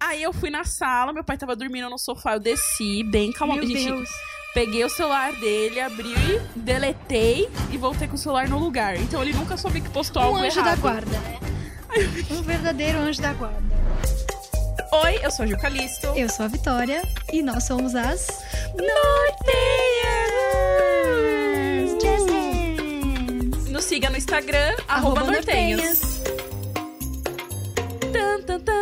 Aí eu fui na sala, meu pai tava dormindo no sofá, eu desci bem calma. Meu Deus. Peguei o celular dele, abri, deletei e voltei com o celular no lugar. Então ele nunca soube que postou Um algo anjo errado. da guarda, né? Um verdadeiro anjo da guarda. Oi, eu sou a Calisto. Eu sou a Vitória e nós somos as! Jazz Hands. Nos siga no Instagram, arroba. Tan, tan, tan, tan, tan,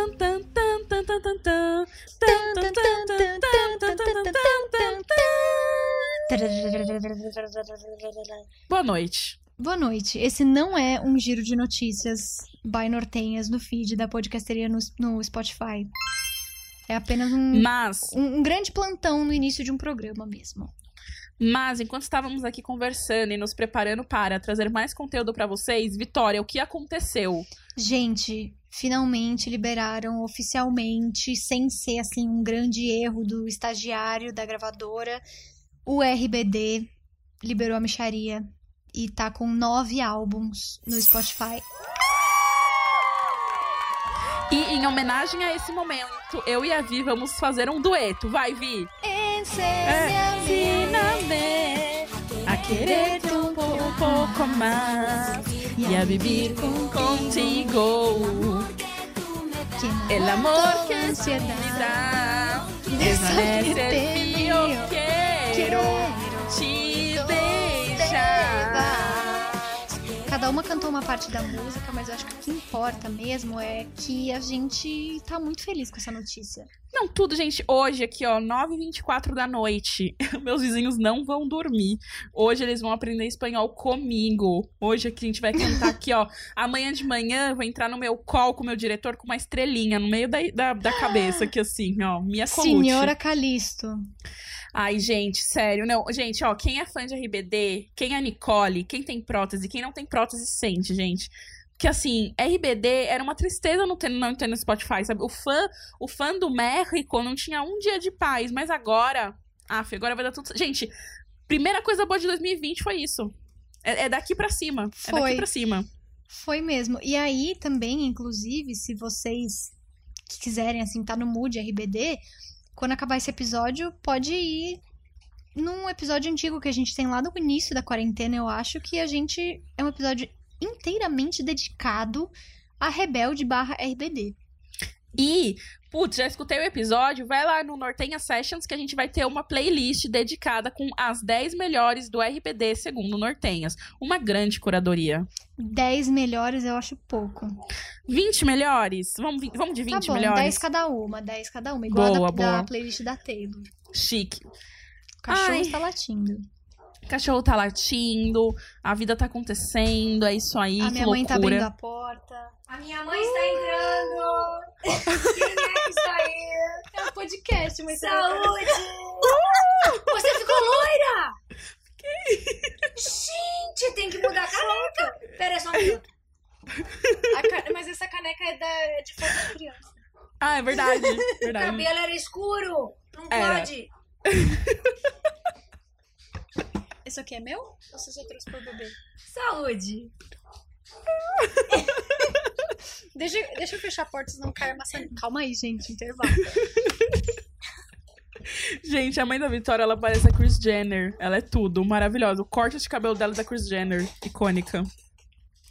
Boa noite. Boa noite. Esse não é um giro de notícias by Nortenhas no feed da podcasteria no, no Spotify. É apenas um, Mas, um, um grande plantão no início de um programa mesmo. mas enquanto estávamos aqui conversando e nos preparando para trazer mais conteúdo para vocês, Vitória, o que aconteceu? Gente, finalmente liberaram oficialmente, sem ser assim um grande erro do estagiário da gravadora, o RBD liberou a micharia e tá com nove álbuns no Spotify. E em homenagem a esse momento, eu e a Vi vamos fazer um dueto. Vai, Vi! Ensina-me a querer um pouco mais e a viver contigo. El amor que ansiedad desvanece y yo quiero te deixar. Cada uma cantou uma parte da música, mas eu acho que o que importa mesmo é que a gente tá muito feliz com essa notícia. Não, tudo, gente. Hoje, aqui, ó, 9h24 da noite. Meus vizinhos não vão dormir. Hoje eles vão aprender espanhol comigo. Hoje aqui a gente vai cantar aqui, ó. Amanhã de manhã eu vou entrar no meu call com o meu diretor com uma estrelinha no meio da, da, da cabeça, aqui assim, ó. Minha colute. Senhora Calisto. Ai, gente, sério. Não, gente, ó, quem é fã de RBD, quem é Nicole, quem tem prótese, quem não tem prótese, sente, gente. Porque assim, RBD era uma tristeza não ter, não ter no Spotify, sabe? O fã, o fã do México não tinha um dia de paz, mas agora. Af, agora vai dar tudo. Gente, primeira coisa boa de 2020 foi isso. É, é daqui pra cima. É Foi. daqui pra cima. Foi mesmo. E aí também, inclusive, se vocês que quiserem, assim, tá no mood RBD, quando acabar esse episódio, pode ir num episódio antigo que a gente tem lá no início da quarentena, eu acho que a gente é um episódio inteiramente dedicado a Rebelde barra RBD. E, putz, já escutei o episódio, vai lá no Nortenha Sessions que a gente vai ter uma playlist dedicada com as 10 melhores do RBD segundo Nortenhas. Uma grande curadoria. 10 melhores eu acho pouco. 20 melhores? Vamos, vamos de 20 tá bom, melhores? 10 cada uma, 10 cada uma. Igual a Boa, da, da boa. playlist da Taylor. Chique. O cachorro Ai. está latindo. Cachorro tá latindo, a vida tá acontecendo, é isso aí, a que minha mãe tá loucura. abrindo a porta. A minha mãe está entrando. Quem é que está aí? É um podcast, mas Saúde! Você ficou loira? Gente, tem que mudar a caneca. Pera aí só um minuto. Ca- Mas essa caneca é, da... é de foto de criança. Ah, é verdade, O verdade. cabelo era escuro. Não Era. pode. Esse aqui é meu? Ou você só trouxe pro bebê? Saúde. Deixa, deixa eu fechar a porta, senão cai a maçã. Calma aí, gente, intervalo. Gente, a mãe da Vitória, ela parece a Kris Jenner. Ela é tudo, maravilhosa. O corte de cabelo dela é da Kris Jenner, icônica.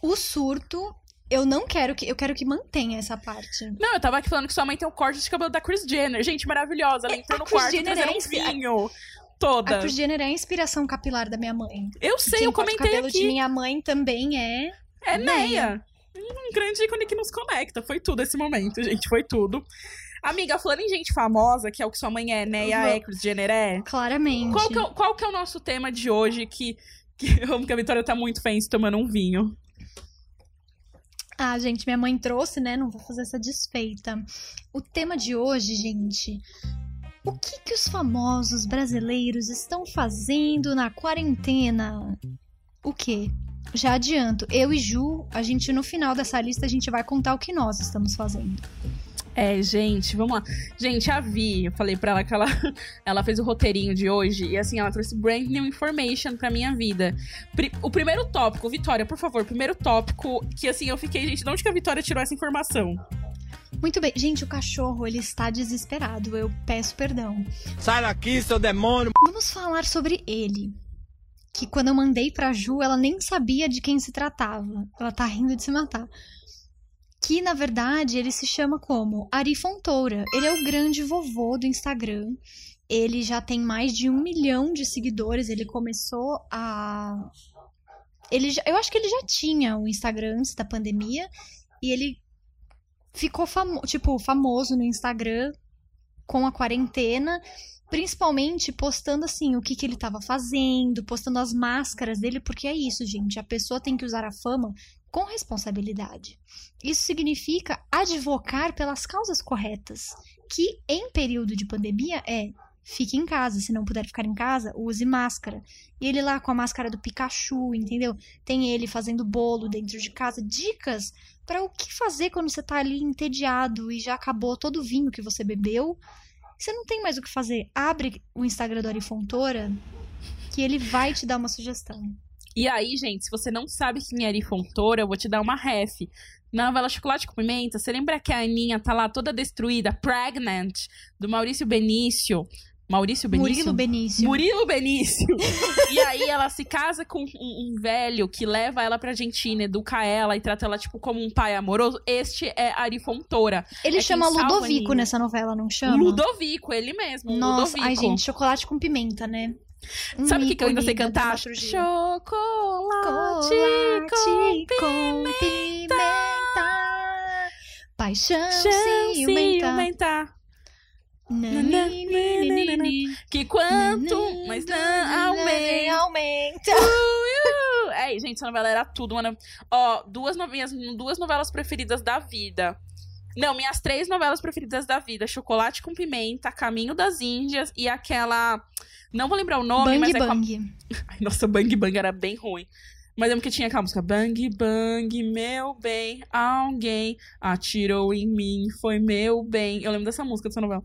O surto, eu não quero que. Eu quero que mantenha essa parte. Não, eu tava aqui falando que sua mãe tem o corte de cabelo da Kris Jenner. Gente, maravilhosa. Ela entrou a no quarto Jenner trazendo é um vinho. Toda. A Jenner é a inspiração capilar da minha mãe. Eu sei, Quem eu corta o comentei cabelo de minha mãe também é. É Neia. Neia. Um grande ícone que nos conecta. Foi tudo esse momento, gente. Foi tudo. Amiga, falando em gente famosa, que é o que sua mãe é, Neia Uhum. é, Kris Jenner é. Claramente. Qual que, é, o- qual que é o nosso tema de hoje que, que eu amo que a Vitória tá muito feliz tomando um vinho? Ah, gente, minha mãe trouxe, né? Não vou fazer essa desfeita. O tema de hoje, gente. O que que os famosos brasileiros estão fazendo na quarentena? O quê? Já adianto, eu e Ju, a gente no final dessa lista a gente vai contar o que nós estamos fazendo. É, gente, vamos lá. Gente, a Vi, eu falei pra ela que ela, ela fez o roteirinho de hoje e assim, ela trouxe brand new information pra minha vida. Pri- o primeiro tópico, Vitória, por favor, primeiro tópico que assim, eu fiquei, gente, de onde que a Vitória tirou essa informação? Muito bem. Gente, o cachorro, ele está desesperado. Eu peço perdão. Sai daqui, seu demônio! Vamos falar sobre ele. Que quando eu mandei pra Ju, ela nem sabia de quem se tratava. Ela tá rindo de se matar. Que, na verdade, ele se chama como Ari Fontoura. Ele é o grande vovô do Instagram. Ele já tem mais de um milhão de seguidores. Ele começou a. Ele já... Eu acho que ele já tinha o Instagram antes da pandemia. E ele ficou famo... tipo, famoso no Instagram com a quarentena. Principalmente postando assim o que, que ele estava fazendo, postando as máscaras dele, porque é isso, gente. A pessoa tem que usar a fama com responsabilidade. Isso significa advocar pelas causas corretas, que em período de pandemia é fique em casa, se não puder ficar em casa, use máscara. E ele lá com a máscara do Pikachu, entendeu? Tem ele fazendo bolo dentro de casa, dicas para o que fazer quando você tá ali entediado e já acabou todo o vinho que você bebeu. Você não tem mais o que fazer. Abre o Instagram do Ari Fontoura que ele vai te dar uma sugestão. E aí, gente, se você não sabe quem é Ari Fontoura, eu vou te dar uma ref. Na novela Chocolate com Pimenta, você lembra que a Aninha tá lá toda destruída, pregnant, do Maurício Benício? Maurício Benício? Murilo Benício. Murilo Benício. e aí ela se casa com um, velho que leva ela pra Argentina, educa ela e trata ela, tipo, como um pai amoroso. Este é Ari Fontoura. Ele É chama Ludovico nessa novela, não chama? Ludovico, ele mesmo. Nossa, Ludovico. ai gente, chocolate com pimenta, né? Um Sabe o que, que eu ainda sei cantar? Chocolate Chocolate com com pimenta. Paixão Chão ciumenta. Nananini. Que quanto mais não aumenta. aumenta. Uh, É, gente, essa novela era tudo, mano. Ó, duas novinhas, duas novelas preferidas da vida. Não, minhas três novelas preferidas da vida: Chocolate com Pimenta, Caminho das Índias e aquela. Não vou lembrar o nome, mas Bang é com a Bang. Nossa, Bang Bang era bem ruim. Mas lembro que tinha aquela música Bang Bang, meu bem, alguém atirou em mim, foi meu bem. Eu lembro dessa música dessa novela.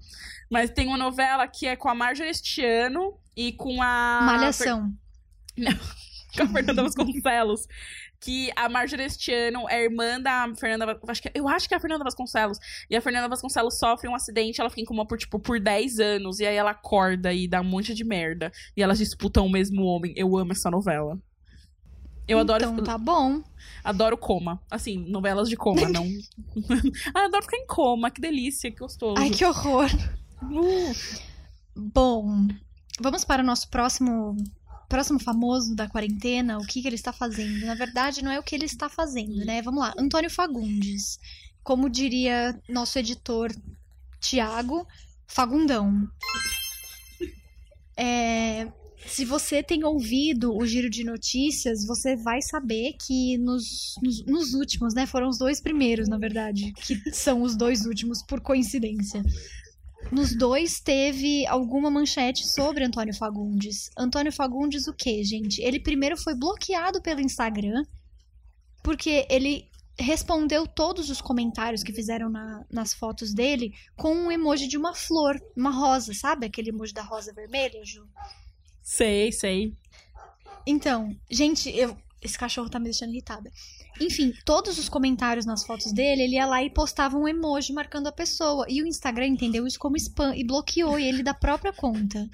Mas tem uma novela que é com a Marjorie este ano e com a. Malhação. Com a Fernanda Vasconcelos. Que a Marjorie este ano é irmã da Fernanda. Acho que, eu acho que é a Fernanda Vasconcelos. E a Fernanda Vasconcelos sofre um acidente, ela fica em coma por, tipo, por 10 anos. E aí ela acorda e dá um monte de merda. E elas disputam o mesmo homem. Eu amo essa novela. Eu adoro, Então tá bom. adoro coma. Assim, novelas de coma, não. ah, adoro ficar em coma, que delícia, que gostoso. Ai, que horror. Uh, Bom, vamos para o nosso próximo próximo famoso da quarentena, o que, que ele está fazendo. Na verdade, não é o que ele está fazendo, né? Vamos lá. Antônio Fagundes. Como diria nosso editor Tiago, Fagundão. É, se você tem ouvido o giro de notícias, você vai saber que nos, nos, nos últimos, né? Foram os dois primeiros, na verdade, que são os dois últimos, por coincidência. Nos dois teve alguma manchete sobre Antônio Fagundes. Antônio Fagundes, o quê, gente? Ele primeiro foi bloqueado pelo Instagram, porque ele respondeu todos os comentários que fizeram na- nas fotos dele com um emoji de uma flor, uma rosa, sabe? Aquele emoji da rosa vermelha, Ju? Sei, sei. Então, gente, eu- esse cachorro tá me deixando irritada. Enfim, todos os comentários nas fotos dele, ele ia lá e postava um emoji marcando a pessoa. E o Instagram entendeu isso como spam e bloqueou ele da própria conta.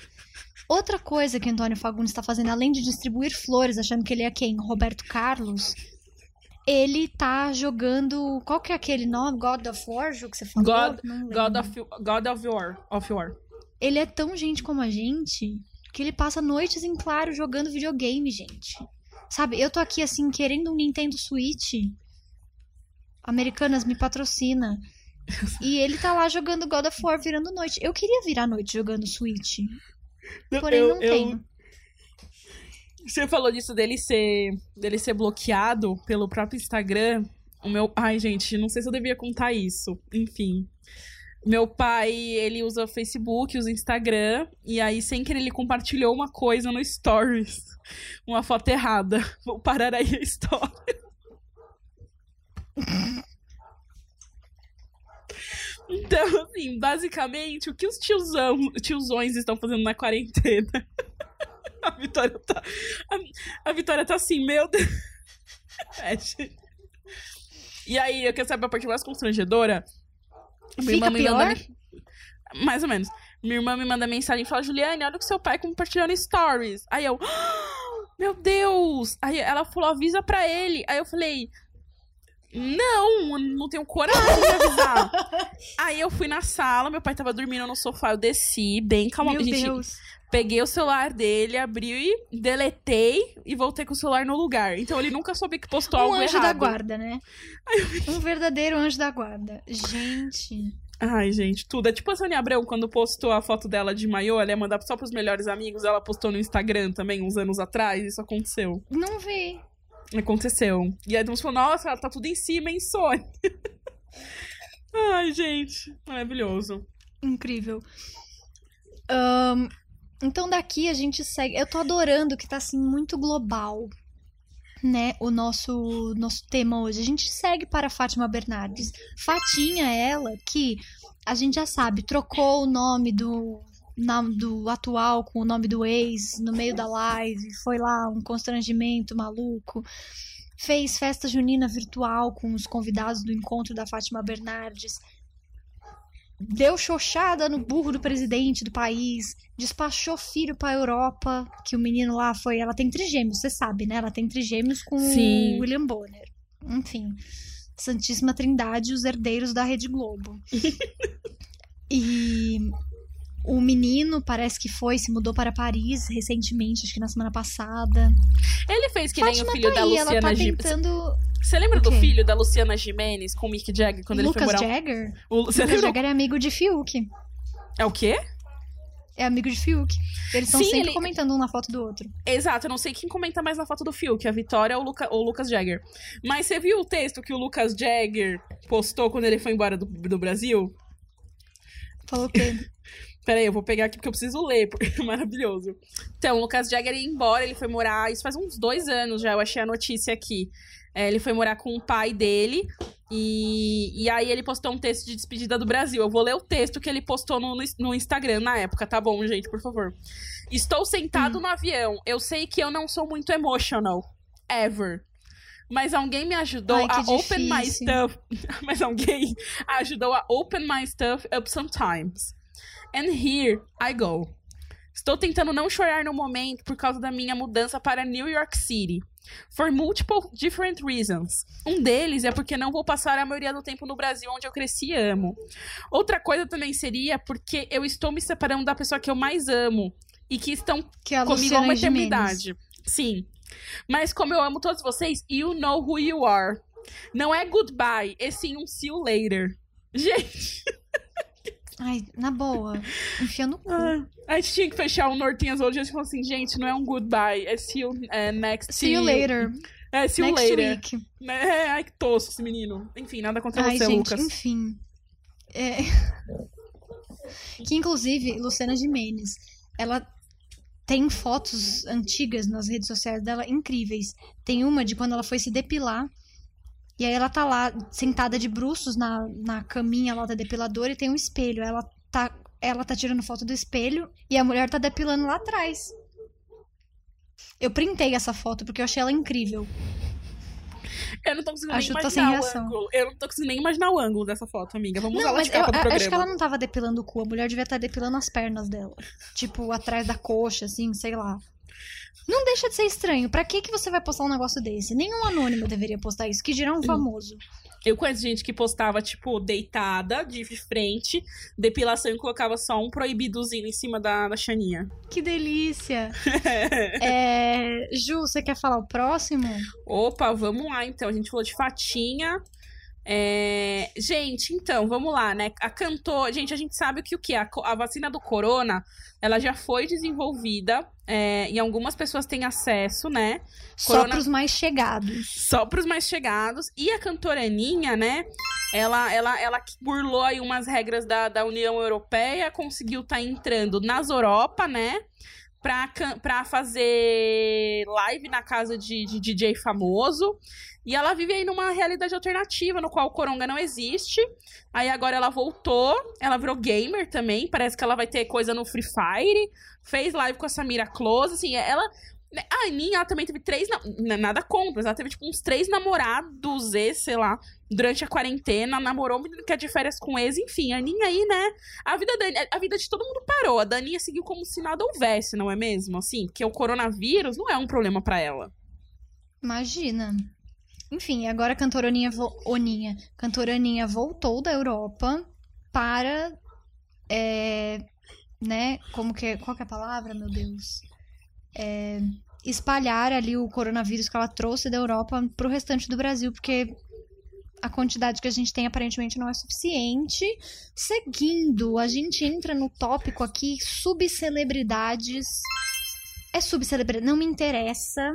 Outra coisa que o Antônio Fagundes está fazendo, além de distribuir flores, achando que ele é quem? Roberto Carlos. Ele tá jogando. Qual que é aquele nome? God of War, que você falou? God-. God of, God of War. Of War. Ele é tão gente como a gente que ele passa noites em claro jogando videogame, gente. Sabe, eu tô aqui assim querendo um Nintendo Switch. Americanas me patrocina. E ele tá lá jogando God of War virando noite. Eu queria virar noite jogando Switch. Porém, Eu- não eu- tenho. Você falou disso dele ser, dele ser bloqueado pelo próprio Instagram. O meu. Ai, gente, não sei se eu devia contar isso. Enfim. Meu pai, ele usa Facebook, usa Instagram. E aí, sem querer, ele compartilhou uma coisa no Stories. Uma foto errada. Vou parar aí a história. Então, assim, basicamente, o que os tiozão, tiozões estão fazendo na quarentena? A Vitória tá. A, a Vitória tá assim, meu Deus. É, gente. E aí, eu quero saber a parte mais constrangedora. Minha Fica me pior? men- Mais ou menos. Minha irmã me manda mensagem e fala, Juliane, olha o que seu pai compartilhou no Stories. Aí eu, "Ah, meu Deus! Aí ela falou, avisa pra ele. Aí eu falei, não, eu não tenho coragem de avisar. Aí eu fui na sala, meu pai tava dormindo no sofá, eu desci, bem calma. Meu Deus. peguei o celular dele, abri e deletei e voltei com o celular no lugar. Então ele nunca soube que postou Um algo anjo errado. da guarda, né? Um verdadeiro anjo da guarda. Gente. Ai, gente, tudo. É tipo a Sônia Abrão, quando postou a foto dela de maiô, ela ia mandar só pros melhores amigos, ela postou no Instagram também, uns anos atrás, isso aconteceu. Não vi. Aconteceu. E aí todo mundo falou, nossa, ela tá tudo em cima, hein, Sônia? Ai, gente, maravilhoso. Incrível. Ahn, então daqui a gente segue. Eu tô adorando que tá assim muito global, né? O nosso nosso tema hoje. A gente segue para Fátima Bernardes. Fatinha, ela que a gente já sabe, trocou o nome do do atual com o nome do ex no meio da live. Foi lá um constrangimento maluco. Fez festa junina virtual com os convidados do encontro da Fátima Bernardes deu xoxada no burro do presidente do país, despachou filho pra Europa, que o menino lá foi. Ela tem trigêmeos, você sabe, né? Ela tem trigêmeos com Sim. o William Bonner. Enfim, Santíssima Trindade, os herdeiros da Rede Globo. e o menino parece que foi, se mudou para Paris recentemente, acho que na semana passada. Ele fez que nem Fátima o filho tá da aí, ela Luciana tá Gimenez. tentando. Você lembra do filho da Luciana Jimenez com o Mick Jagger quando ele Lucas foi morar? Jagger? O... Lucas lembra? Jagger é amigo de Fiuk. É o quê? É amigo de Fiuk. Eles estão sempre ele- comentando um na foto do outro. Exato, eu não sei quem comenta mais na foto do Fiuk, a Vitória ou o, Luca- ou o Lucas Jagger. Mas você viu o texto que o Lucas Jagger postou quando ele foi embora do, do Brasil? Falou o quê? Peraí, eu vou pegar aqui porque eu preciso ler, porque é maravilhoso. Então, o Lucas Jagger ia embora, ele foi morar. Isso faz uns dois anos já, eu achei a notícia aqui. É, ele foi morar com o pai dele. E, e aí ele postou um texto de despedida do Brasil. Eu vou ler o texto que ele postou no, no- Instagram na época, tá bom, gente, por favor. Estou sentado no avião. Eu sei que eu não sou muito emotional. Ever. Mas alguém me ajudou Ai, a open my difícil. stuff. Mas alguém ajudou a open my stuff up sometimes. And here I go. Estou tentando não chorar no momento por causa da minha mudança para New York City. For multiple different reasons. Um deles é porque não vou passar a maioria do tempo no Brasil, onde eu cresci e amo. Outra coisa também seria porque eu estou me separando da pessoa que eu mais amo e que estão Que é comigo há uma eternidade. Sim. Mas como eu amo todos vocês, you know who you are. Não é goodbye, é sim um see you later. Gente, Ai, na boa. Enfia no cu. a gente tinha que fechar o Nortinhas hoje. A gente falou assim, gente, não é um goodbye, é see you é, next See you later. É, see you Next later. week. É, ai, que tosco esse menino. Enfim, nada contra Ai, você, gente, Lucas. enfim. É... que inclusive, Luciana Gimenez, ela tem fotos antigas nas redes sociais dela incríveis. Tem uma de quando ela foi se depilar. E aí ela tá lá, sentada de bruços na, na caminha lá da depiladora e tem um espelho. Ela tá, ela tá tirando foto do espelho e a mulher tá depilando lá atrás. Eu printei essa foto porque eu achei ela incrível. Eu não tô conseguindo nem tá imaginar o reação. ângulo. Eu não tô conseguindo nem imaginar o ângulo dessa foto, amiga. Vamos usar Não, ela mas de eu, programa. acho que ela não tava depilando o cu. A mulher devia estar depilando as pernas dela. Tipo, atrás da coxa, assim, sei lá. Não deixa de ser estranho. Pra que, que você vai postar um negócio desse? Nenhum anônimo deveria postar isso. Que dirá um famoso. Eu conheço gente que postava, tipo, deitada, de frente, depilação e colocava só um proibidozinho em cima da, da chaninha. Que delícia. É, Ju, você quer falar o próximo? Opa, vamos lá então. A gente falou de fatinha. É, Gente, então, vamos lá, né? A cantora. Gente, a gente sabe que o que? A, co- a vacina do corona, ela já foi desenvolvida. é, e algumas pessoas têm acesso, né? Só Corona- pros mais chegados. Só pros mais chegados. E a cantora Aninha, né? Ela, ela, ela que burlou aí umas regras da, da União Europeia, conseguiu estar entrando nas Europa, né? Pra, pra fazer live na casa de, de DJ famoso. E ela vive aí numa realidade alternativa, no qual o Coronga não existe. Aí agora ela voltou, ela virou gamer também. Parece que ela vai ter coisa no Free Fire. Fez live com a Samira Close, assim, ela. Né, A Aninha, ela também teve três. na- Nada contra, ela teve, tipo, uns três namorados, ex, sei lá, durante a quarentena. Namorou que é de férias com ex, enfim. A Aninha aí, né? A vida, da, a vida de todo mundo parou. A Daninha seguiu como se nada houvesse, não é mesmo? Assim, porque o coronavírus não é um problema pra ela. Imagina. Enfim, agora a cantora Oninha, vo- cantora Aninha voltou da Europa para, é, né, como que é, qual que é a palavra, meu Deus? É, espalhar ali o coronavírus que ela trouxe da Europa pro restante do Brasil, porque a quantidade que a gente tem aparentemente não é suficiente. Seguindo, a gente entra no tópico aqui, subcelebridades. É subcelebridade, não me interessa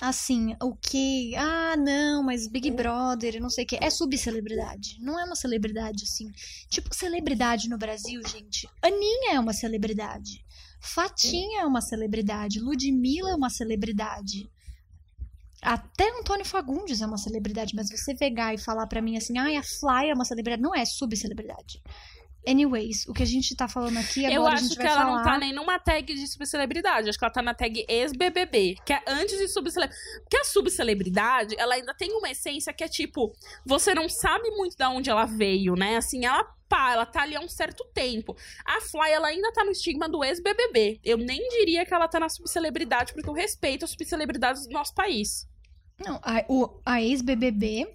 assim, o que. Ah, não, mas Big Brother, não sei o que. É subcelebridade. Não é uma celebridade, assim. Tipo, celebridade no Brasil, gente. Aninha é uma celebridade. Fatinha é uma celebridade. Ludmilla é uma celebridade. Até Antônio Fagundes é uma celebridade, mas você pegar e falar pra mim assim, ah, a Fly é uma celebridade, não é subcelebridade. Anyways, o que a gente tá falando aqui agora Eu a acho gente que vai ela falar... não tá nem numa tag de subcelebridade. Acho que ela tá na tag ex-BBB, que é antes de subcelebridade. Porque a subcelebridade, ela ainda tem uma essência que é tipo, você não sabe muito de onde ela veio, né? Assim, ela pá, ela tá ali há um certo tempo. A Fly, ela ainda tá no estigma do ex-BBB. Eu nem diria que ela tá na subcelebridade, porque eu respeito as subcelebridades do nosso país. Não, a, o- a ex-BBB,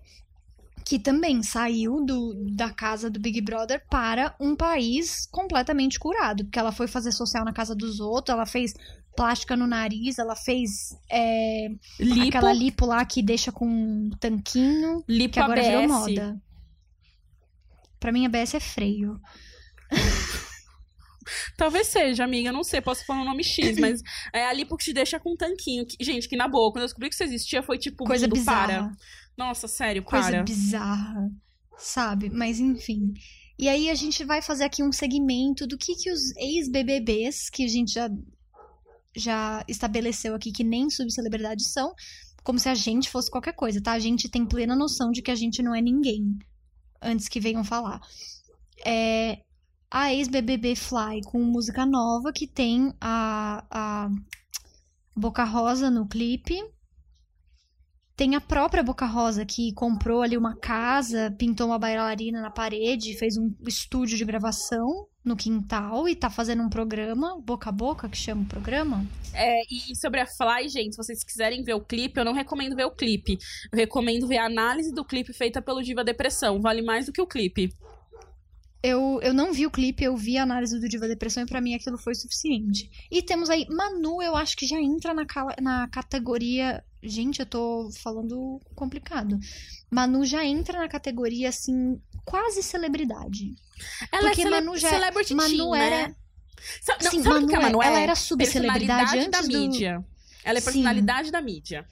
que também saiu do, da casa do Big Brother para um país completamente curado. Porque ela foi fazer social na casa dos outros, ela fez plástica no nariz, ela fez é, Lipo, aquela lipo lá que deixa com um tanquinho, lipo que agora virou ABS. moda. Pra mim, a BS é freio. Talvez seja, amiga, não sei, posso falar um nome X, mas é a lipo que te deixa com um tanquinho. Que- gente, que na boa, quando eu descobri que isso existia, foi tipo, Coisa bizarra. para. Nossa, sério, Coisa para. bizarra, sabe? Mas enfim. E aí a gente vai fazer aqui um segmento do que que os ex-BBBs, que a gente já, já estabeleceu aqui que nem subcelebridades são, como se a gente fosse qualquer coisa, tá? A gente tem plena noção de que a gente não é ninguém, antes que venham falar. É, a ex-BBB Fly com música nova que tem a, a Boca Rosa no clipe. Tem a própria Boca Rosa que comprou ali uma casa, pintou uma bailarina na parede, fez um estúdio de gravação no quintal e tá fazendo um programa, Boca a Boca, que chama o programa. É, e, sobre a Fly, gente, se vocês quiserem ver o clipe, eu não recomendo ver o clipe. Eu recomendo ver a análise do clipe feita pelo Diva Depressão. Vale mais do que o clipe. Eu, eu não vi o clipe, eu vi a análise do Diva Depressão e pra mim aquilo foi suficiente. E temos aí Manu, eu acho que já entra na, na categoria. Gente, eu tô falando complicado. Manu já entra na categoria, assim, quase celebridade. Ela Porque é cele Manu já- celebrity Manu teen, era- né? Não, Sim, Manu que a Manu é- é? ela era subcelebridade Personalidade da antes do- mídia. Ela é Sim. personalidade da mídia.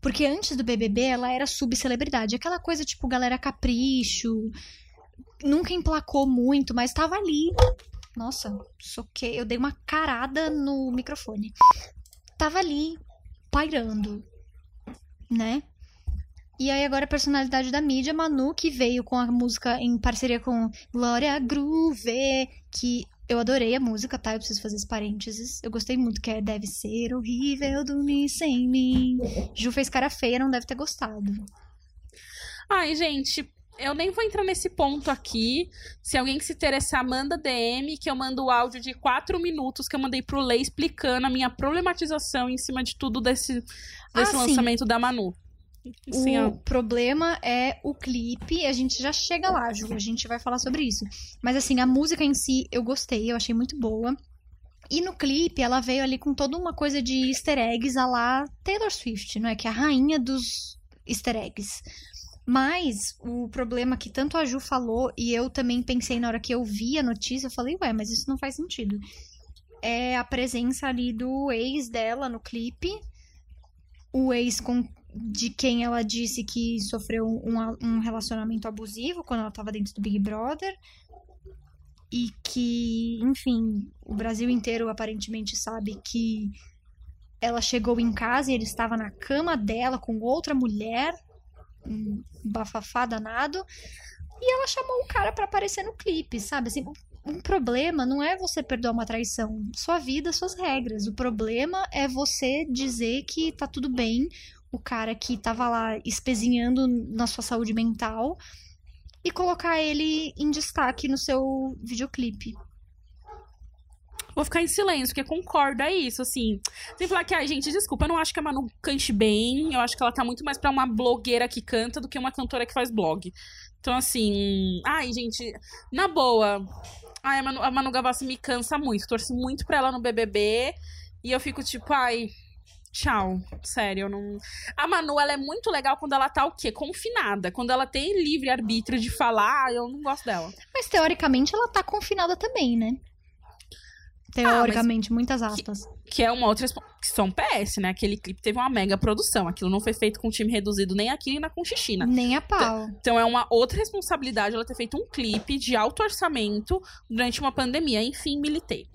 Porque antes do BBB, ela era subcelebridade. Aquela coisa, tipo, galera capricho. Nunca emplacou muito, mas tava ali. Nossa, soquei. Eu dei uma carada no microfone. Tava ali, pairando. Né? E aí agora a personalidade da mídia, Manu, que veio com a música em parceria com Glória Groove, que eu adorei a música, tá? Eu preciso fazer esse parênteses. Eu gostei muito, que é Deve Ser Horrível Dormir Sem Mim. Ju fez cara feia, não deve ter gostado. Ai, gente, eu nem vou entrar nesse ponto aqui. Se alguém que se interessar, manda DM, que eu mando o áudio de quatro minutos que eu mandei pro Lei explicando a minha problematização em cima de tudo desse, desse Ah, sim. lançamento da Manu. Sim, o ó. problema é o clipe, a gente já chega lá, Ju, a gente vai falar sobre isso. Mas assim, a música em si eu gostei, eu achei muito boa. E no clipe ela veio ali com toda uma coisa de easter eggs a lá Taylor Swift, não é? Que é a rainha dos easter eggs. Mas o problema que tanto a Ju falou e eu também pensei na hora que eu vi a notícia, eu falei, ué, mas isso não faz sentido. É a presença ali do ex dela no clipe. O ex com de quem ela disse que sofreu um, um relacionamento abusivo quando ela estava dentro do Big Brother. E que, enfim, o Brasil inteiro aparentemente sabe que ela chegou em casa e ele estava na cama dela com outra mulher, um bafafá danado. E ela chamou o cara pra aparecer no clipe, sabe? Assim, um problema não é você perdoar uma traição. Sua vida, suas regras. O problema é você dizer que tá tudo bem. O cara que tava lá espezinhando na sua saúde mental e colocar ele em destaque no seu videoclipe. Vou ficar em silêncio, porque concordo, é isso, assim. Sem falar que, ai, gente, desculpa, eu não acho que a Manu cante bem. Eu acho que ela tá muito mais pra uma blogueira que canta do que uma cantora que faz blog. Então, assim. Ai, gente, na boa. Ai, a Manu, a Manu Gavassi me cansa muito. Torci muito pra ela no BBB. E eu fico tipo, ai. Tchau, sério, eu não. A Manu, ela é muito legal quando ela tá o quê? Confinada. Quando ela tem livre arbítrio de falar, eu não gosto dela. Mas teoricamente ela tá confinada também, né? Teoricamente, muitas aspas. Que é uma outra. Que são PS, né? Aquele clipe teve uma mega produção. Aquilo não foi feito com um time reduzido nem aqui nem na Conchichina. Nem a pau. Então é uma outra responsabilidade ela ter feito um clipe de alto orçamento durante uma pandemia. Enfim, militei.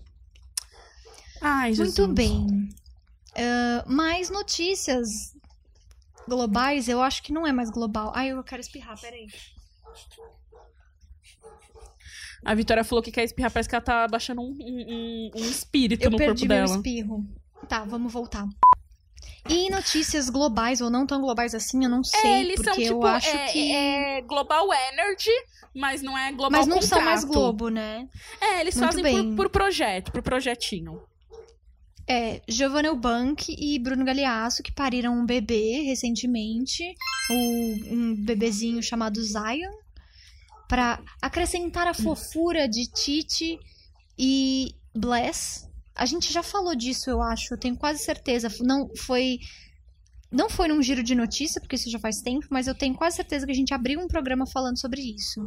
Ai, Jesus. Muito bem. Ah, mais notícias globais, eu acho que não é mais global. Ai, eu quero espirrar, peraí. A Vitória falou que quer espirrar, parece que ela tá baixando um, um, um- espírito Eu no perdi corpo meu dela. espirro. Tá, vamos voltar. E notícias globais ou não tão globais assim, eu não sei, É, eles porque são eu tipo. acho é, que é Global Energy, mas não é Global Mas não são mais Contrato. Globo, né? É, eles Muito fazem bem. por, por projeto, por projetinho. É, Giovanna Eubank e Bruno Galeasso, que pariram um bebê recentemente, o- um bebezinho chamado Zion, pra acrescentar a fofura de Titi e Bless. A gente já falou disso, eu acho, eu tenho quase certeza. Não foi. Não foi num giro de notícia, porque isso já faz tempo, mas eu tenho quase certeza que a gente abriu um programa falando sobre isso.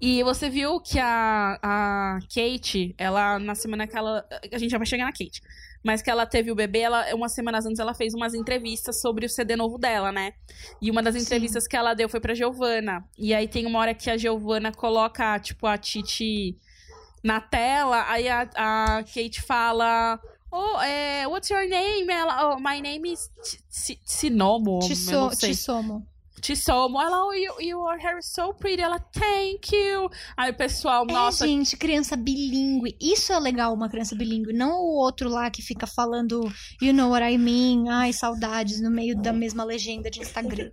E você viu que a, a Kate, ela, na semana que ela. A gente já vai chegar na Kate. Mas que ela teve o bebê, ela, umas semanas antes ela fez umas entrevistas sobre o CD novo dela, né? E uma das Sim. entrevistas que ela deu foi pra Giovana. E aí tem uma hora que a Giovana coloca, tipo, a Titi na tela, aí a, a Kate fala. Oh, é, what's your name? Ela, oh, my name is T- T- Sinomo. eu Tissomo. Tissomo. Ela, oh, you, your hair is so pretty. Ela, thank you. Aí o pessoal, nossa, É, gente, criança bilíngue. Isso é legal, uma criança bilíngue. Não o outro lá que fica falando, you know what I mean, ai, saudades, no meio da mesma legenda de Instagram.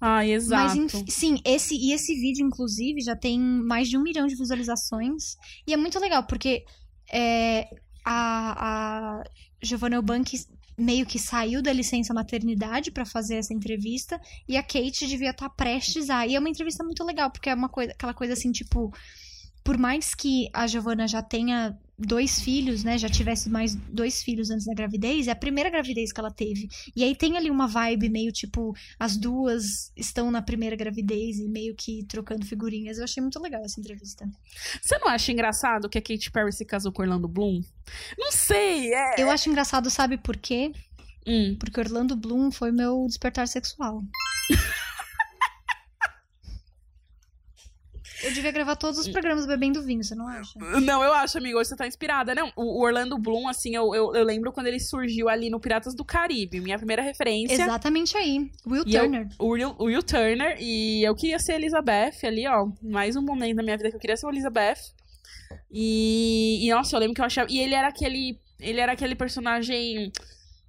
Ai, exato. Mas, enfim, sim, esse, e esse vídeo, inclusive, já tem mais de um milhão de visualizações. E é muito legal, porque é, a, a Giovanna Eubank meio que saiu da licença maternidade pra fazer essa entrevista e a Kate devia estar prestes a. E é uma entrevista muito legal, porque é uma coisa, aquela coisa assim, tipo, por mais que a Giovanna já tenha dois filhos, né, já tivesse mais dois filhos antes da gravidez, é a primeira gravidez que ela teve. E aí tem ali uma vibe meio tipo, as duas estão na primeira gravidez e meio que trocando figurinhas. Eu achei muito legal essa entrevista. Você não acha engraçado que a Katy Perry se casou com Orlando Bloom? Não sei, é. Eu acho engraçado, sabe por quê? Hum. Porque Orlando Bloom foi meu despertar sexual. Eu devia gravar todos os programas bebendo vinho, você não acha? Não, eu acho, amigo, hoje você tá inspirada. Não, o Orlando Bloom, assim, eu, eu, eu lembro quando ele surgiu ali no Piratas do Caribe. Minha primeira referência. Exatamente aí. Will E eu- Turner. O Will, Will Turner. E eu queria ser Elizabeth ali, ó. Mais um momento da minha vida que eu queria ser Elizabeth. E, e, nossa, eu lembro que eu achava. E ele era aquele. Ele era aquele personagem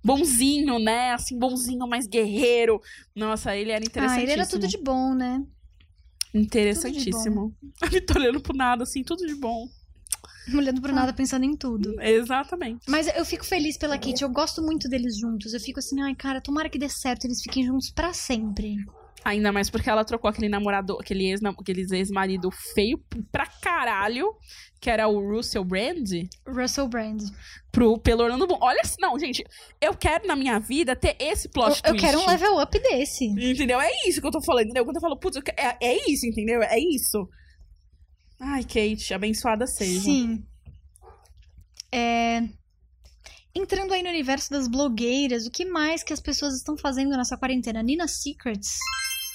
bonzinho, né? Assim, bonzinho, mais guerreiro. Nossa, ele era Ah, interessantíssimo. ele era tudo de bom, né? Interessantíssimo. A Vitória olhando pro nada, assim, tudo de bom. Olhando pro nada, pensando em tudo. Exatamente. Mas eu fico feliz pela Kate, eu gosto muito deles juntos. Eu fico assim, ai, cara, tomara que dê certo, eles fiquem juntos pra sempre. Ainda mais porque ela trocou aquele namorado, aquele ex, aqueles ex-marido feio pra caralho, que era o Russell Brand, Russell Brand. pro, pelo Orlando Bloom. Olha, não, gente, eu quero na minha vida ter esse Eu, plot eu twist. quero um level up desse. Entendeu? É isso que eu tô falando, entendeu? Quando eu falo, putz, eu é, é isso, entendeu? É isso. Ai, Kate, abençoada seja. Sim. É... Entrando aí no universo das blogueiras, o que mais que as pessoas estão fazendo nessa quarentena? Nina Secrets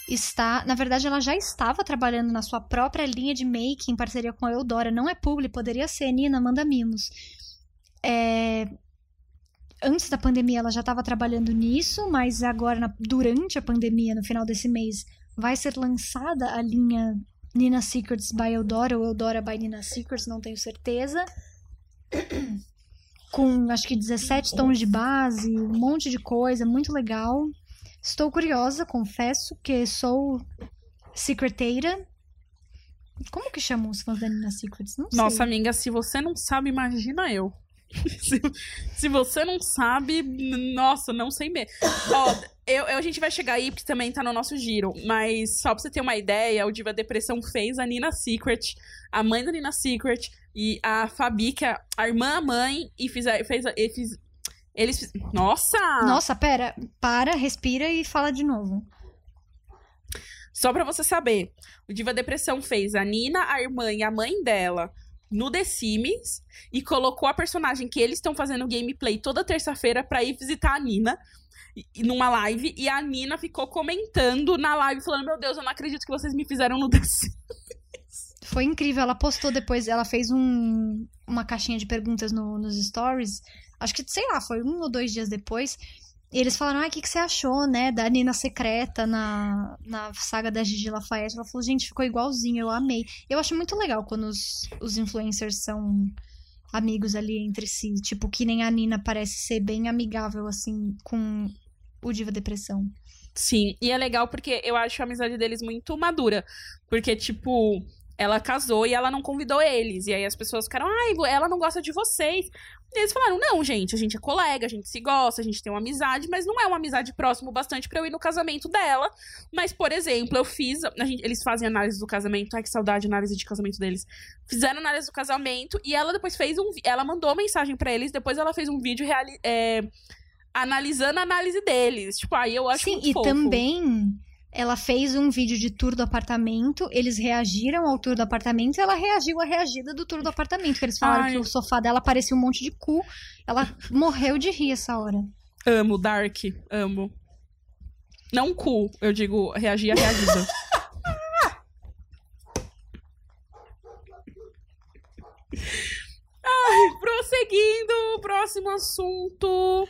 está, na verdade, ela já estava trabalhando na sua própria linha de make em parceria com a Eudora. Não é publi, poderia ser. Nina, manda mimos. É, Antes da pandemia, ela já estava trabalhando nisso, mas agora, na- durante a pandemia, no final desse mês, vai ser lançada a linha Nina Secrets by Eudora, ou Eudora by Nina Secrets, não tenho certeza. Com acho que 17 tons de base, um monte de coisa, muito legal. Estou curiosa, confesso, que sou secreteira. Como que chamam os fãs da Nina Secrets? Não sei. Nossa, amiga, se você não sabe, imagina eu. se, se você não sabe, nossa, não sei mesmo. Ó, eu, eu- a gente vai chegar aí, porque também tá no nosso giro. Mas só pra você ter uma ideia, o Diva Depressão fez a Nina Secret, a mãe da Nina Secret, e a Fabi, que é a irmã a mãe, e fez, a- e eles Nossa! Nossa, pera, para, respira e fala de novo. Só pra você saber, o Diva Depressão fez a Nina, a irmã e a mãe dela no The Sims e colocou a personagem que eles estão fazendo gameplay toda terça-feira pra ir visitar a Nina numa live e a Nina ficou comentando na live falando: "Meu Deus, eu não acredito que vocês me fizeram no The Sims". Foi incrível. Ela postou depois, ela fez um, uma caixinha de perguntas no- nos stories. Acho que, sei lá, foi um ou dois dias depois. E eles falaram, ah, o que, que você achou, né, da Nina secreta na, na saga da Gigi Lafayette? Ela falou, gente, ficou igualzinho, eu amei. Eu acho muito legal quando os, os influencers são amigos ali entre si. Tipo, que nem a Nina parece ser bem amigável, assim, com o Diva Depressão. Sim, e é legal porque eu acho a amizade deles muito madura, porque tipo, ela casou e ela não convidou eles. E aí as pessoas ficaram, ai, ela não gosta de vocês. E eles falaram, não, gente, a gente é colega, a gente se gosta, a gente tem uma amizade, mas não é uma amizade próximo o bastante pra eu ir no casamento dela. Mas, por exemplo, eu fiz. gente- eles fazem análise do casamento. Ai, que saudade, análise de casamento deles. Fizeram análise do casamento e ela depois fez um. Ela mandou mensagem pra eles, depois ela fez um vídeo reali- é, analisando a análise deles. Tipo, aí eu acho Sim, e fofo. também ela fez um vídeo de tour do apartamento, eles reagiram ao tour do apartamento e ela reagiu à reagida do tour do apartamento, que eles falaram Ai. que o sofá dela parecia um monte de cu. Ela morreu de rir essa hora. Amo, Dark. Amo. Não cu, eu digo reagir a reagida. Ai, prosseguindo, próximo assunto.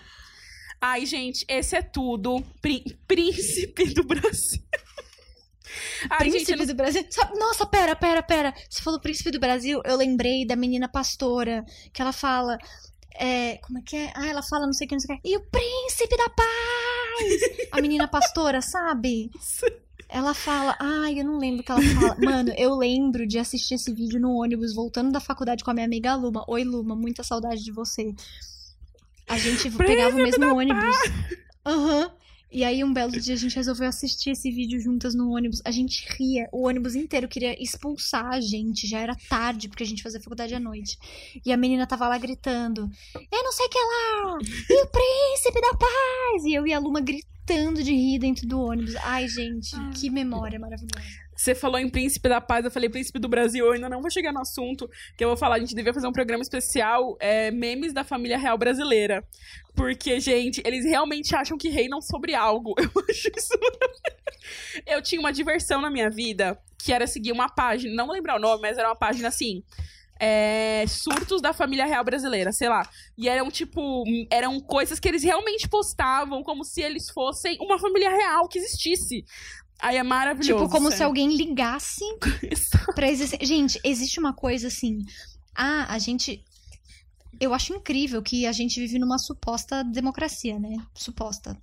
Ai, gente, esse é tudo. Prí- Príncipe do Brasil. Ai, Príncipe gente, do Brasil. Nossa, pera, pera, pera. Você falou Príncipe do Brasil, eu lembrei da menina pastora, que ela fala. é, como é que é? Ah, ela fala não sei o que, não sei o que. E o príncipe da paz! A menina pastora, sabe? Ela fala, ai, eu não lembro o que ela fala. Mano, eu lembro de assistir esse vídeo no ônibus, voltando da faculdade com a minha amiga Luma. Oi, Luma, muita saudade de você. A gente pegava o mesmo ônibus. Aham. E aí, um belo dia, a gente resolveu assistir esse vídeo juntas no ônibus. A gente ria, o ônibus inteiro queria expulsar a gente. Já era tarde, porque a gente fazia faculdade à noite. E a menina tava lá gritando: Eu não sei o que lá! E o príncipe da paz! E eu e a Luma gritando de rir dentro do ônibus. Ai, gente, que memória maravilhosa. Você falou em Príncipe da Paz, eu falei Príncipe do Brasil, eu ainda não vou chegar no assunto, que eu vou falar, a gente devia fazer um programa especial, é, memes da família real brasileira. Porque, gente, eles realmente acham que reinam sobre algo. Eu acho isso. Eu tinha uma diversão na minha vida, que era seguir uma página, não vou lembrar o nome, mas era uma página assim... é, surtos da família real brasileira, sei lá. E eram, tipo, eram coisas que eles realmente postavam como se eles fossem uma família real que existisse. Aí é maravilhoso. Tipo, como se sério. alguém ligasse pra existir. Gente, existe uma coisa assim. Ah, a gente. Eu acho incrível que a gente vive numa suposta democracia, né? Suposta.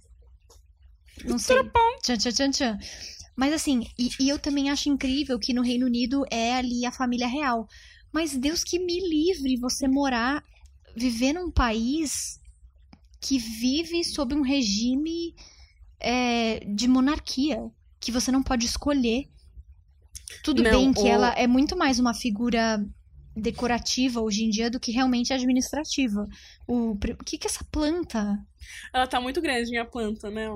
Não sei. Tchan, tchan, tchan, tchan. Mas assim, e, e eu também acho incrível que no Reino Unido é ali a família real. Mas Deus que me livre você morar, viver num país que vive sob um regime é, de monarquia, que você não pode escolher. Tudo Não, bem que ela é muito mais uma figura decorativa hoje em dia do que realmente administrativa. O, o que que é essa planta? Ela tá muito grande, minha planta, né?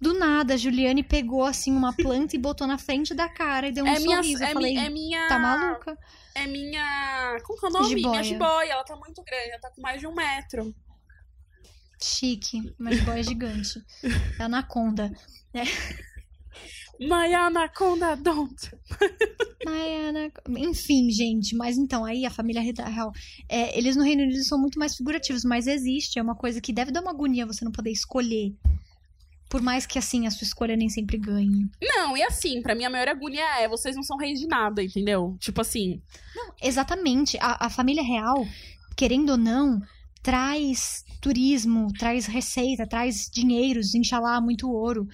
Do nada, a Juliane pegou assim uma planta e botou na frente da cara e deu um é minha, sorriso. é, eu falei, é minha. tá maluca? É minha. Como que é o nome? Jiboia. Minha jiboia. Ela tá muito grande, ela tá com mais de um metro. Chique, mas boia gigante. É anaconda. My anaconda don't. Ana- Enfim, gente, mas então, aí a família real. É, eles no Reino Unido são muito mais figurativos, mas existe, é uma coisa que deve dar uma agonia você não poder escolher. Por mais que, assim, a sua escolha nem sempre ganhe. Não, e assim, pra mim a maior agulha é vocês não são reis de nada, entendeu? Tipo assim, Exatamente. A, a família real, querendo ou não, traz turismo, traz receita, traz dinheiros, inxalá, muito ouro.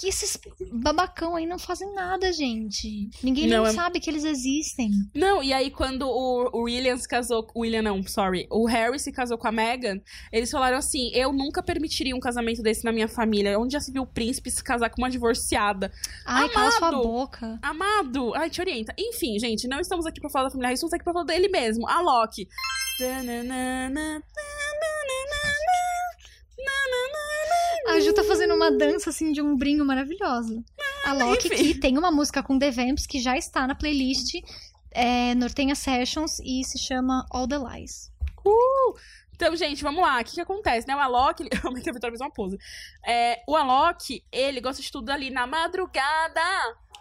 Que esses babacão aí não fazem nada, gente. Ninguém Não, nem é- sabe que eles existem. Não, e aí quando o, o William se casou. O William não, sorry. O Harry se casou com a Meghan, eles falaram assim: eu nunca permitiria um casamento desse na minha família. Onde já se viu o príncipe se casar com uma divorciada? Ai, cala sua Amado. boca. Amado! Ai, te orienta. Enfim, gente, não estamos aqui pra falar da família Harry, estamos aqui pra falar dele mesmo, a Loki. Tananana, A Ju tá fazendo uma dança, assim, de umbrinho maravilhosa. A Loki, enfim. que tem uma música com The Vamps, que já está na playlist é, Nortenha Sessions e se chama All the Lies. Então, gente, vamos lá. O que, que acontece, né? O Alok, ele... como é que a Vitória fez uma pose? É, o Alok, ele gosta de tudo ali na madrugada,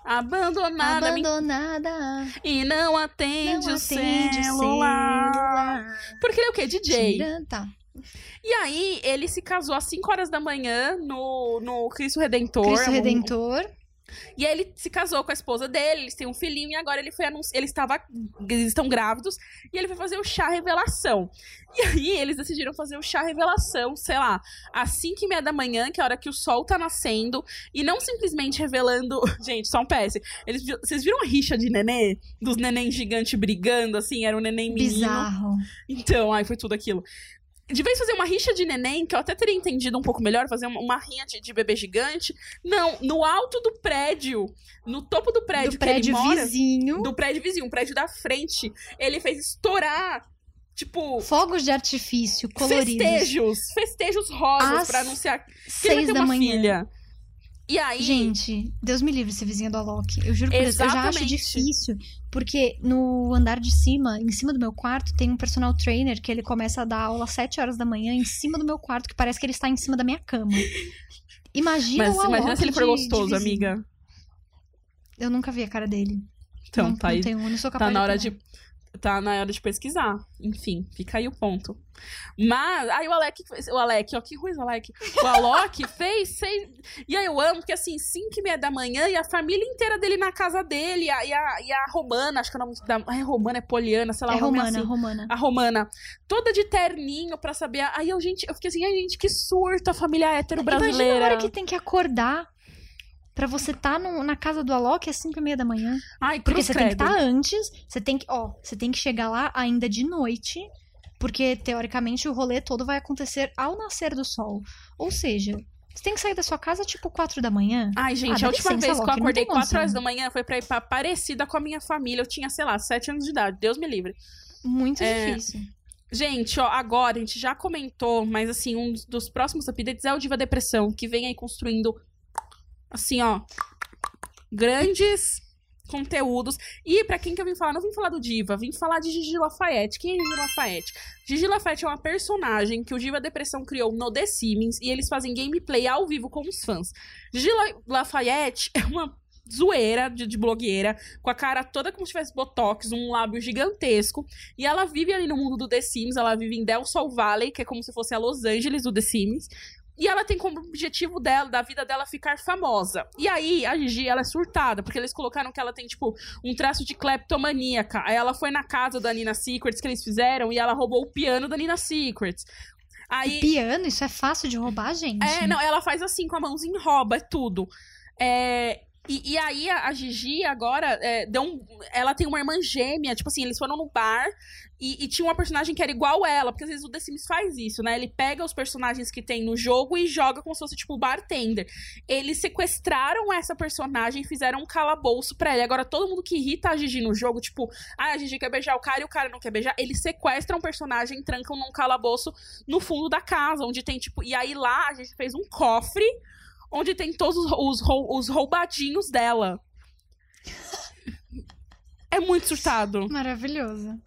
abandonada, Abandonada. e não atende, Não o, atende o celular. celular. Porque ele é o quê? DJ. Tira- Tá. E aí, ele se casou às 5 horas da manhã no, no Cristo Redentor. Cristo um- Redentor. E aí ele se casou com a esposa dele, eles têm um filhinho e agora ele foi anunciar, ele estava eles estão grávidos e ele foi fazer o chá revelação. E aí eles decidiram fazer o chá revelação, sei lá, às 5 e meia da manhã, que é a hora que o sol tá nascendo, e não simplesmente revelando, gente, só um PS. Eles vocês viram a rixa de nenê dos neném gigante brigando assim, era um neném menino. Bizarro. Então, ai, foi tudo aquilo. De vez fazer uma rixa de neném, que eu até teria entendido um pouco melhor, fazer uma, uma rinha de, de bebê gigante. Não, no alto do prédio, no topo do prédio Do que prédio ele mora, vizinho. do prédio vizinho, um prédio da frente, ele fez estourar, tipo, Fogos de artifício coloridos. festejos, festejos rosas pra anunciar que ele da uma manhã. filha. E aí, Gente, Deus me livre ser vizinha do Alok. Eu juro por Deus, eu já acho difícil. Porque no andar de cima, em cima do meu quarto, tem um personal trainer que ele começa a dar aula às 7 horas da manhã em cima do meu quarto, que parece que ele está em cima da minha cama. Imagina mas o Alok imagina se ele for de- gostoso, de amiga. Eu nunca vi a cara dele. Então, não, tá não aí. tenho, não sou capaz Tá na hora opinar. de. Tá na hora de pesquisar. Enfim, fica aí o ponto. Mas. Aí o Alec. O Alec, ó, que ruim o Alec. O Alok fez seis. E aí eu amo, porque assim, 5 e meia da manhã e a família inteira dele na casa dele. E a, e a, e a Romana, acho que é o nome da. É Romana, é Poliana, sei lá, É romana, assim. romana. A Romana, toda de terninho pra saber. Aí eu, gente, eu fiquei assim, ai, gente, que surto a família hétero Imagina a brasileira. hora que tem que acordar pra você estar na casa do Alok às 5 e meia da manhã. Ai, Porque você tem que credo. estar antes, você tem que, ó, você tem que chegar lá ainda de noite, porque teoricamente o rolê todo vai acontecer ao nascer do sol. Ou seja, você tem que sair da sua casa tipo 4 da manhã. Ai, gente, Ah, a última licença, vez que eu Loki, não acordei tem 4 condição. horas da manhã foi pra ir pra Parecida com a minha família. Eu tinha, sei lá, 7 anos de idade. Deus me livre. Muito É. difícil. Gente, ó, agora a gente já comentou, mas assim, um dos próximos updates é o Diva Depressão, que vem aí construindo, assim, ó, grandes conteúdos. E pra quem que eu vim falar? Não vim falar do Diva, vim falar de Gigi Lafayette. Quem é Gigi Lafayette? Gigi Lafayette é uma personagem que o Diva Depressão criou no The Sims e eles fazem gameplay ao vivo com os fãs. Gigi La- Lafayette é uma zoeira de, de blogueira, com a cara toda como se tivesse botox, um lábio gigantesco. E ela vive ali no mundo do The Sims, ela vive em Del Sol Valley, que é como se fosse a Los Angeles do The Sims. E ela tem como objetivo dela, da vida dela, ficar famosa. E aí, a Gigi, ela é surtada, porque eles colocaram que ela tem, tipo, um traço de kleptomaníaca. Aí ela foi na casa da Nina Secrets que eles fizeram e ela roubou o piano da Nina Secrets. Aí, Piano, isso é fácil de roubar, gente. é, não, ela faz assim, com a mãozinha rouba, é tudo. É, e, e aí a, a Gigi agora é, deu um, ela tem uma irmã gêmea, tipo assim, eles foram no bar e, e tinha uma personagem que era igual ela, porque às vezes o The Sims faz isso, né? Ele pega os personagens que tem no jogo e joga como se fosse tipo bartender. Eles sequestraram essa personagem e fizeram um calabouço pra ela. Agora todo mundo que irrita a Gigi no jogo, tipo, ah, a Gigi quer beijar o cara e o cara não quer beijar, eles sequestram o personagem e trancam num calabouço no fundo da casa, onde tem, tipo. E aí lá a gente fez um cofre onde tem todos os, os, rou- os roubadinhos dela. É muito surtado. Maravilhoso.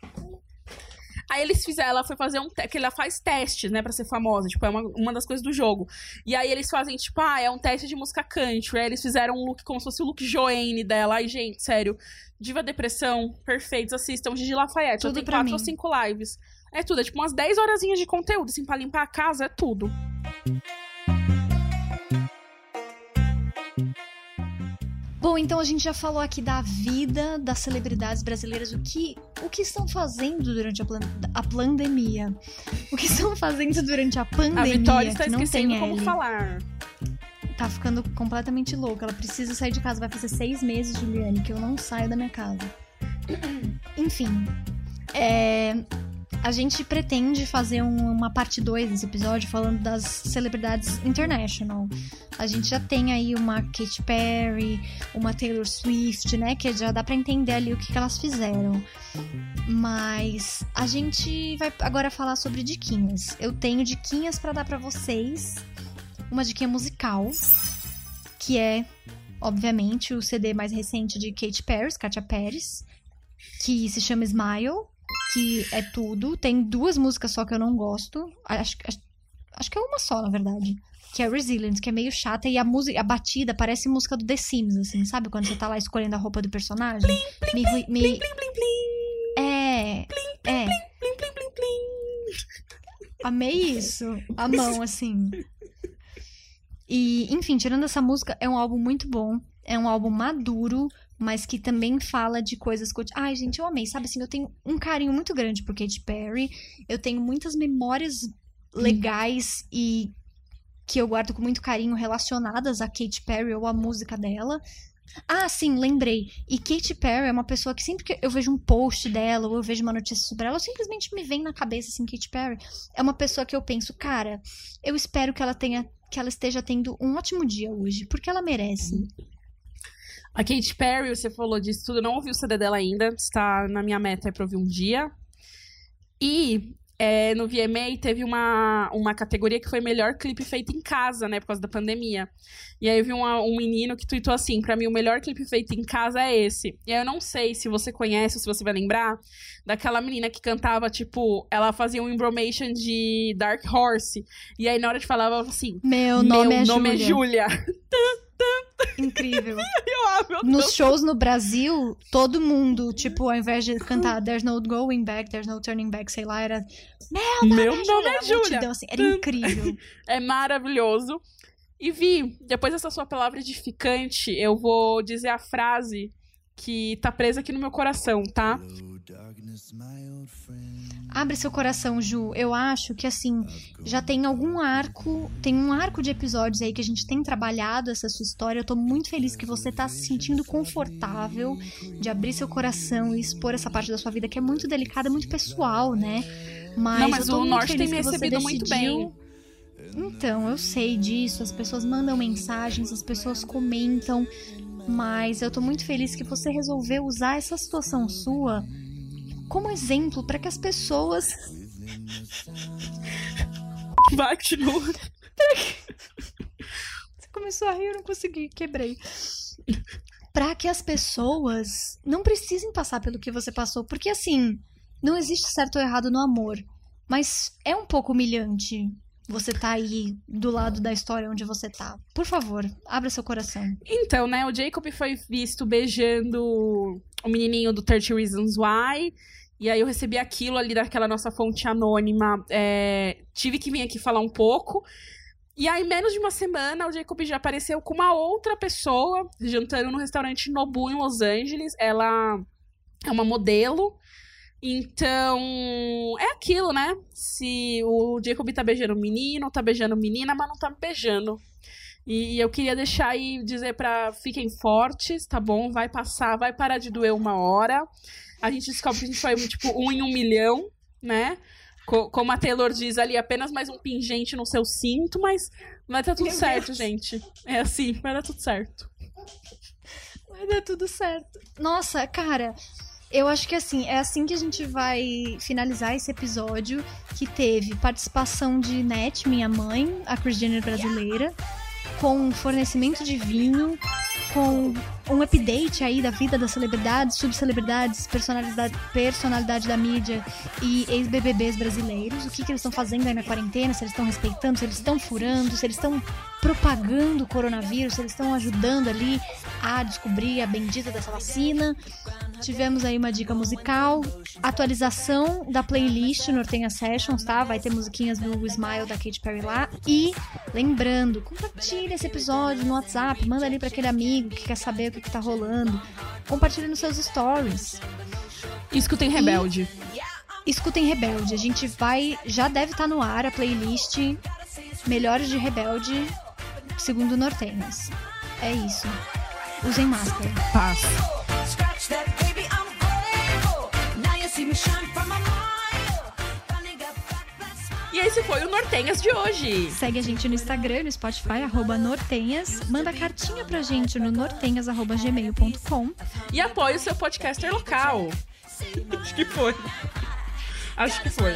Aí eles fizeram, ela foi fazer um te- que ela faz testes, né, pra ser famosa, tipo, é uma, uma das coisas do jogo. E aí eles fazem, tipo, ah, é um teste de música country. Aí eles fizeram um look como se fosse o look Joanne dela. Ai, gente, sério. Diva Depressão, perfeitos, assistam. Gigi Lafayette, Tudo tem pra quatro mim. ou cinco lives. É tudo, é tipo umas 10 horazinhas de conteúdo, assim, pra limpar a casa, é tudo. Bom, então a gente já falou aqui da vida das celebridades brasileiras, o que, o que estão fazendo durante a, plan- a pandemia. O que estão fazendo durante a pandemia. A Vitória está que não esquecendo tem como L. falar. Tá ficando completamente louca. Ela precisa sair de casa. Vai fazer seis meses, Juliane, que eu não saio da minha casa. Enfim. é, A gente pretende fazer um- uma parte 2 desse episódio falando das celebridades international. A gente já tem aí uma Katy Perry, uma Taylor Swift, né? Que já dá pra entender ali o que, que elas fizeram. Mas a gente vai agora falar sobre diquinhas. Eu tenho diquinhas pra dar pra vocês. Uma diquinha musical, que é, obviamente, o CD mais recente de Katy Perry, Katia Pérez, que se chama Smile, que é tudo. Tem duas músicas só que eu não gosto. Acho, acho, acho que é uma só, na verdade. Que é Resilient, que é meio chata. E a música, a batida parece música do The Sims, assim, sabe? Quando você tá lá escolhendo a roupa do personagem. me, me, me- Plim, plim, plim. É. É. Plim, plim, plim, plim. Amei isso. A mão, assim. E, enfim, tirando essa música, é um álbum muito bom. É um álbum maduro, mas que também fala de coisas. coti- Ai, gente, eu amei. Sabe assim, eu tenho um carinho muito grande por Katy Perry. Eu tenho muitas memórias legais e que eu guardo com muito carinho relacionadas a Katy Perry ou a música dela. Ah, sim, lembrei. E Katy Perry é uma pessoa que sempre que eu vejo um post dela ou eu vejo uma notícia sobre ela, simplesmente me vem na cabeça assim, Katy Perry é uma pessoa que eu penso, cara, eu espero que ela tenha que ela esteja tendo um ótimo dia hoje, porque ela merece. A Katy Perry, você falou disso tudo, eu não ouvi o CD dela ainda, está na minha meta é pra ouvir um dia. E é, no VMA teve uma, uma categoria que foi melhor clipe feito em casa, né, por causa da pandemia. E aí eu vi uma- um menino que tweetou assim, pra mim o melhor clipe feito em casa é esse. E aí eu não sei se você conhece, ou se você vai lembrar, daquela menina que cantava, tipo, ela fazia um embromation de Dark Horse. E aí na hora de falar, ela falava assim, Meu nome meu é nome é Júlia. Incrível. Meu Nos shows no Brasil, todo mundo, tipo, ao invés de cantar There's no going back, there's no turning back, sei lá, era Meu nome é a Júlia. assim, era incrível. É maravilhoso. E Vi, depois dessa sua palavra edificante, eu vou dizer a frase que tá presa aqui no meu coração, tá? Abre seu coração, Ju. Eu acho que assim, já tem algum arco, tem um arco de episódios aí que a gente tem trabalhado essa sua história. Eu tô muito feliz que você tá se sentindo confortável de abrir seu coração e expor essa parte da sua vida que é muito delicada, muito pessoal, né? Mas, Não, mas eu tô o muito Norte tem feliz me que você recebido muito decidiu- Então, eu sei disso, as pessoas mandam mensagens, as pessoas comentam, mas eu tô muito feliz que você resolveu usar essa situação sua como exemplo para que as pessoas Vai, continua. Você começou a rir, eu não consegui, quebrei. Pra que as pessoas não precisem passar pelo que você passou, porque assim, não existe certo ou errado no amor, mas é um pouco humilhante você tá aí do lado da história onde você tá. Por favor, abra seu coração. Então, né, o Jacob foi visto beijando o menininho do 30 Reasons Why. E aí eu recebi aquilo ali daquela nossa fonte anônima. é, tive que vir aqui falar um pouco. E aí, menos de uma semana, o Jacob já apareceu com uma outra pessoa, jantando no restaurante Nobu, em Los Angeles. Ela é uma modelo. Então, é aquilo, né? Se o Jacob tá beijando o menino, tá beijando menina, mas não tá me beijando. E eu queria deixar aí, dizer pra fiquem fortes, tá bom? Vai passar, vai parar de doer uma hora. A gente descobre que a gente foi, tipo, um em um milhão, né? Co- como a Taylor diz ali, apenas mais um pingente no seu cinto, mas vai dar tudo Meu certo, Deus. gente. É assim, vai dar tudo certo. Vai dar tudo certo. Nossa, cara, eu acho que assim, é assim que a gente vai finalizar esse episódio, que teve participação de Net, minha mãe, a Chris Jenner brasileira, com fornecimento de vinho, com um update aí da vida das celebridades, subcelebridades, personalidade, personalidade da mídia e ex-BBBs brasileiros. O que, que eles estão fazendo aí na quarentena, se eles estão respeitando, se eles estão furando, se eles estão propagando o coronavírus, se eles estão ajudando ali a descobrir a bendita dessa vacina. Tivemos aí uma dica musical, atualização da playlist Nortenha Sessions, tá? Vai ter musiquinhas do Smile da Katy Perry lá. E lembrando, compartilha esse episódio no WhatsApp, manda ali para aquele amigo que quer saber o que, que tá rolando. Compartilha nos seus stories. Escutem Rebelde. Escutem Rebelde. A gente vai. Já deve estar no ar a playlist Melhores de Rebelde, segundo Nortenhas. É isso. Usem máscara. Paz. E esse foi o Nortenhas de hoje. Segue a gente no Instagram, no Spotify, arroba Nortenhas. Manda cartinha pra gente no nortenhas.gmail.com. E apoie o seu podcaster local. Acho que foi. Acho que foi.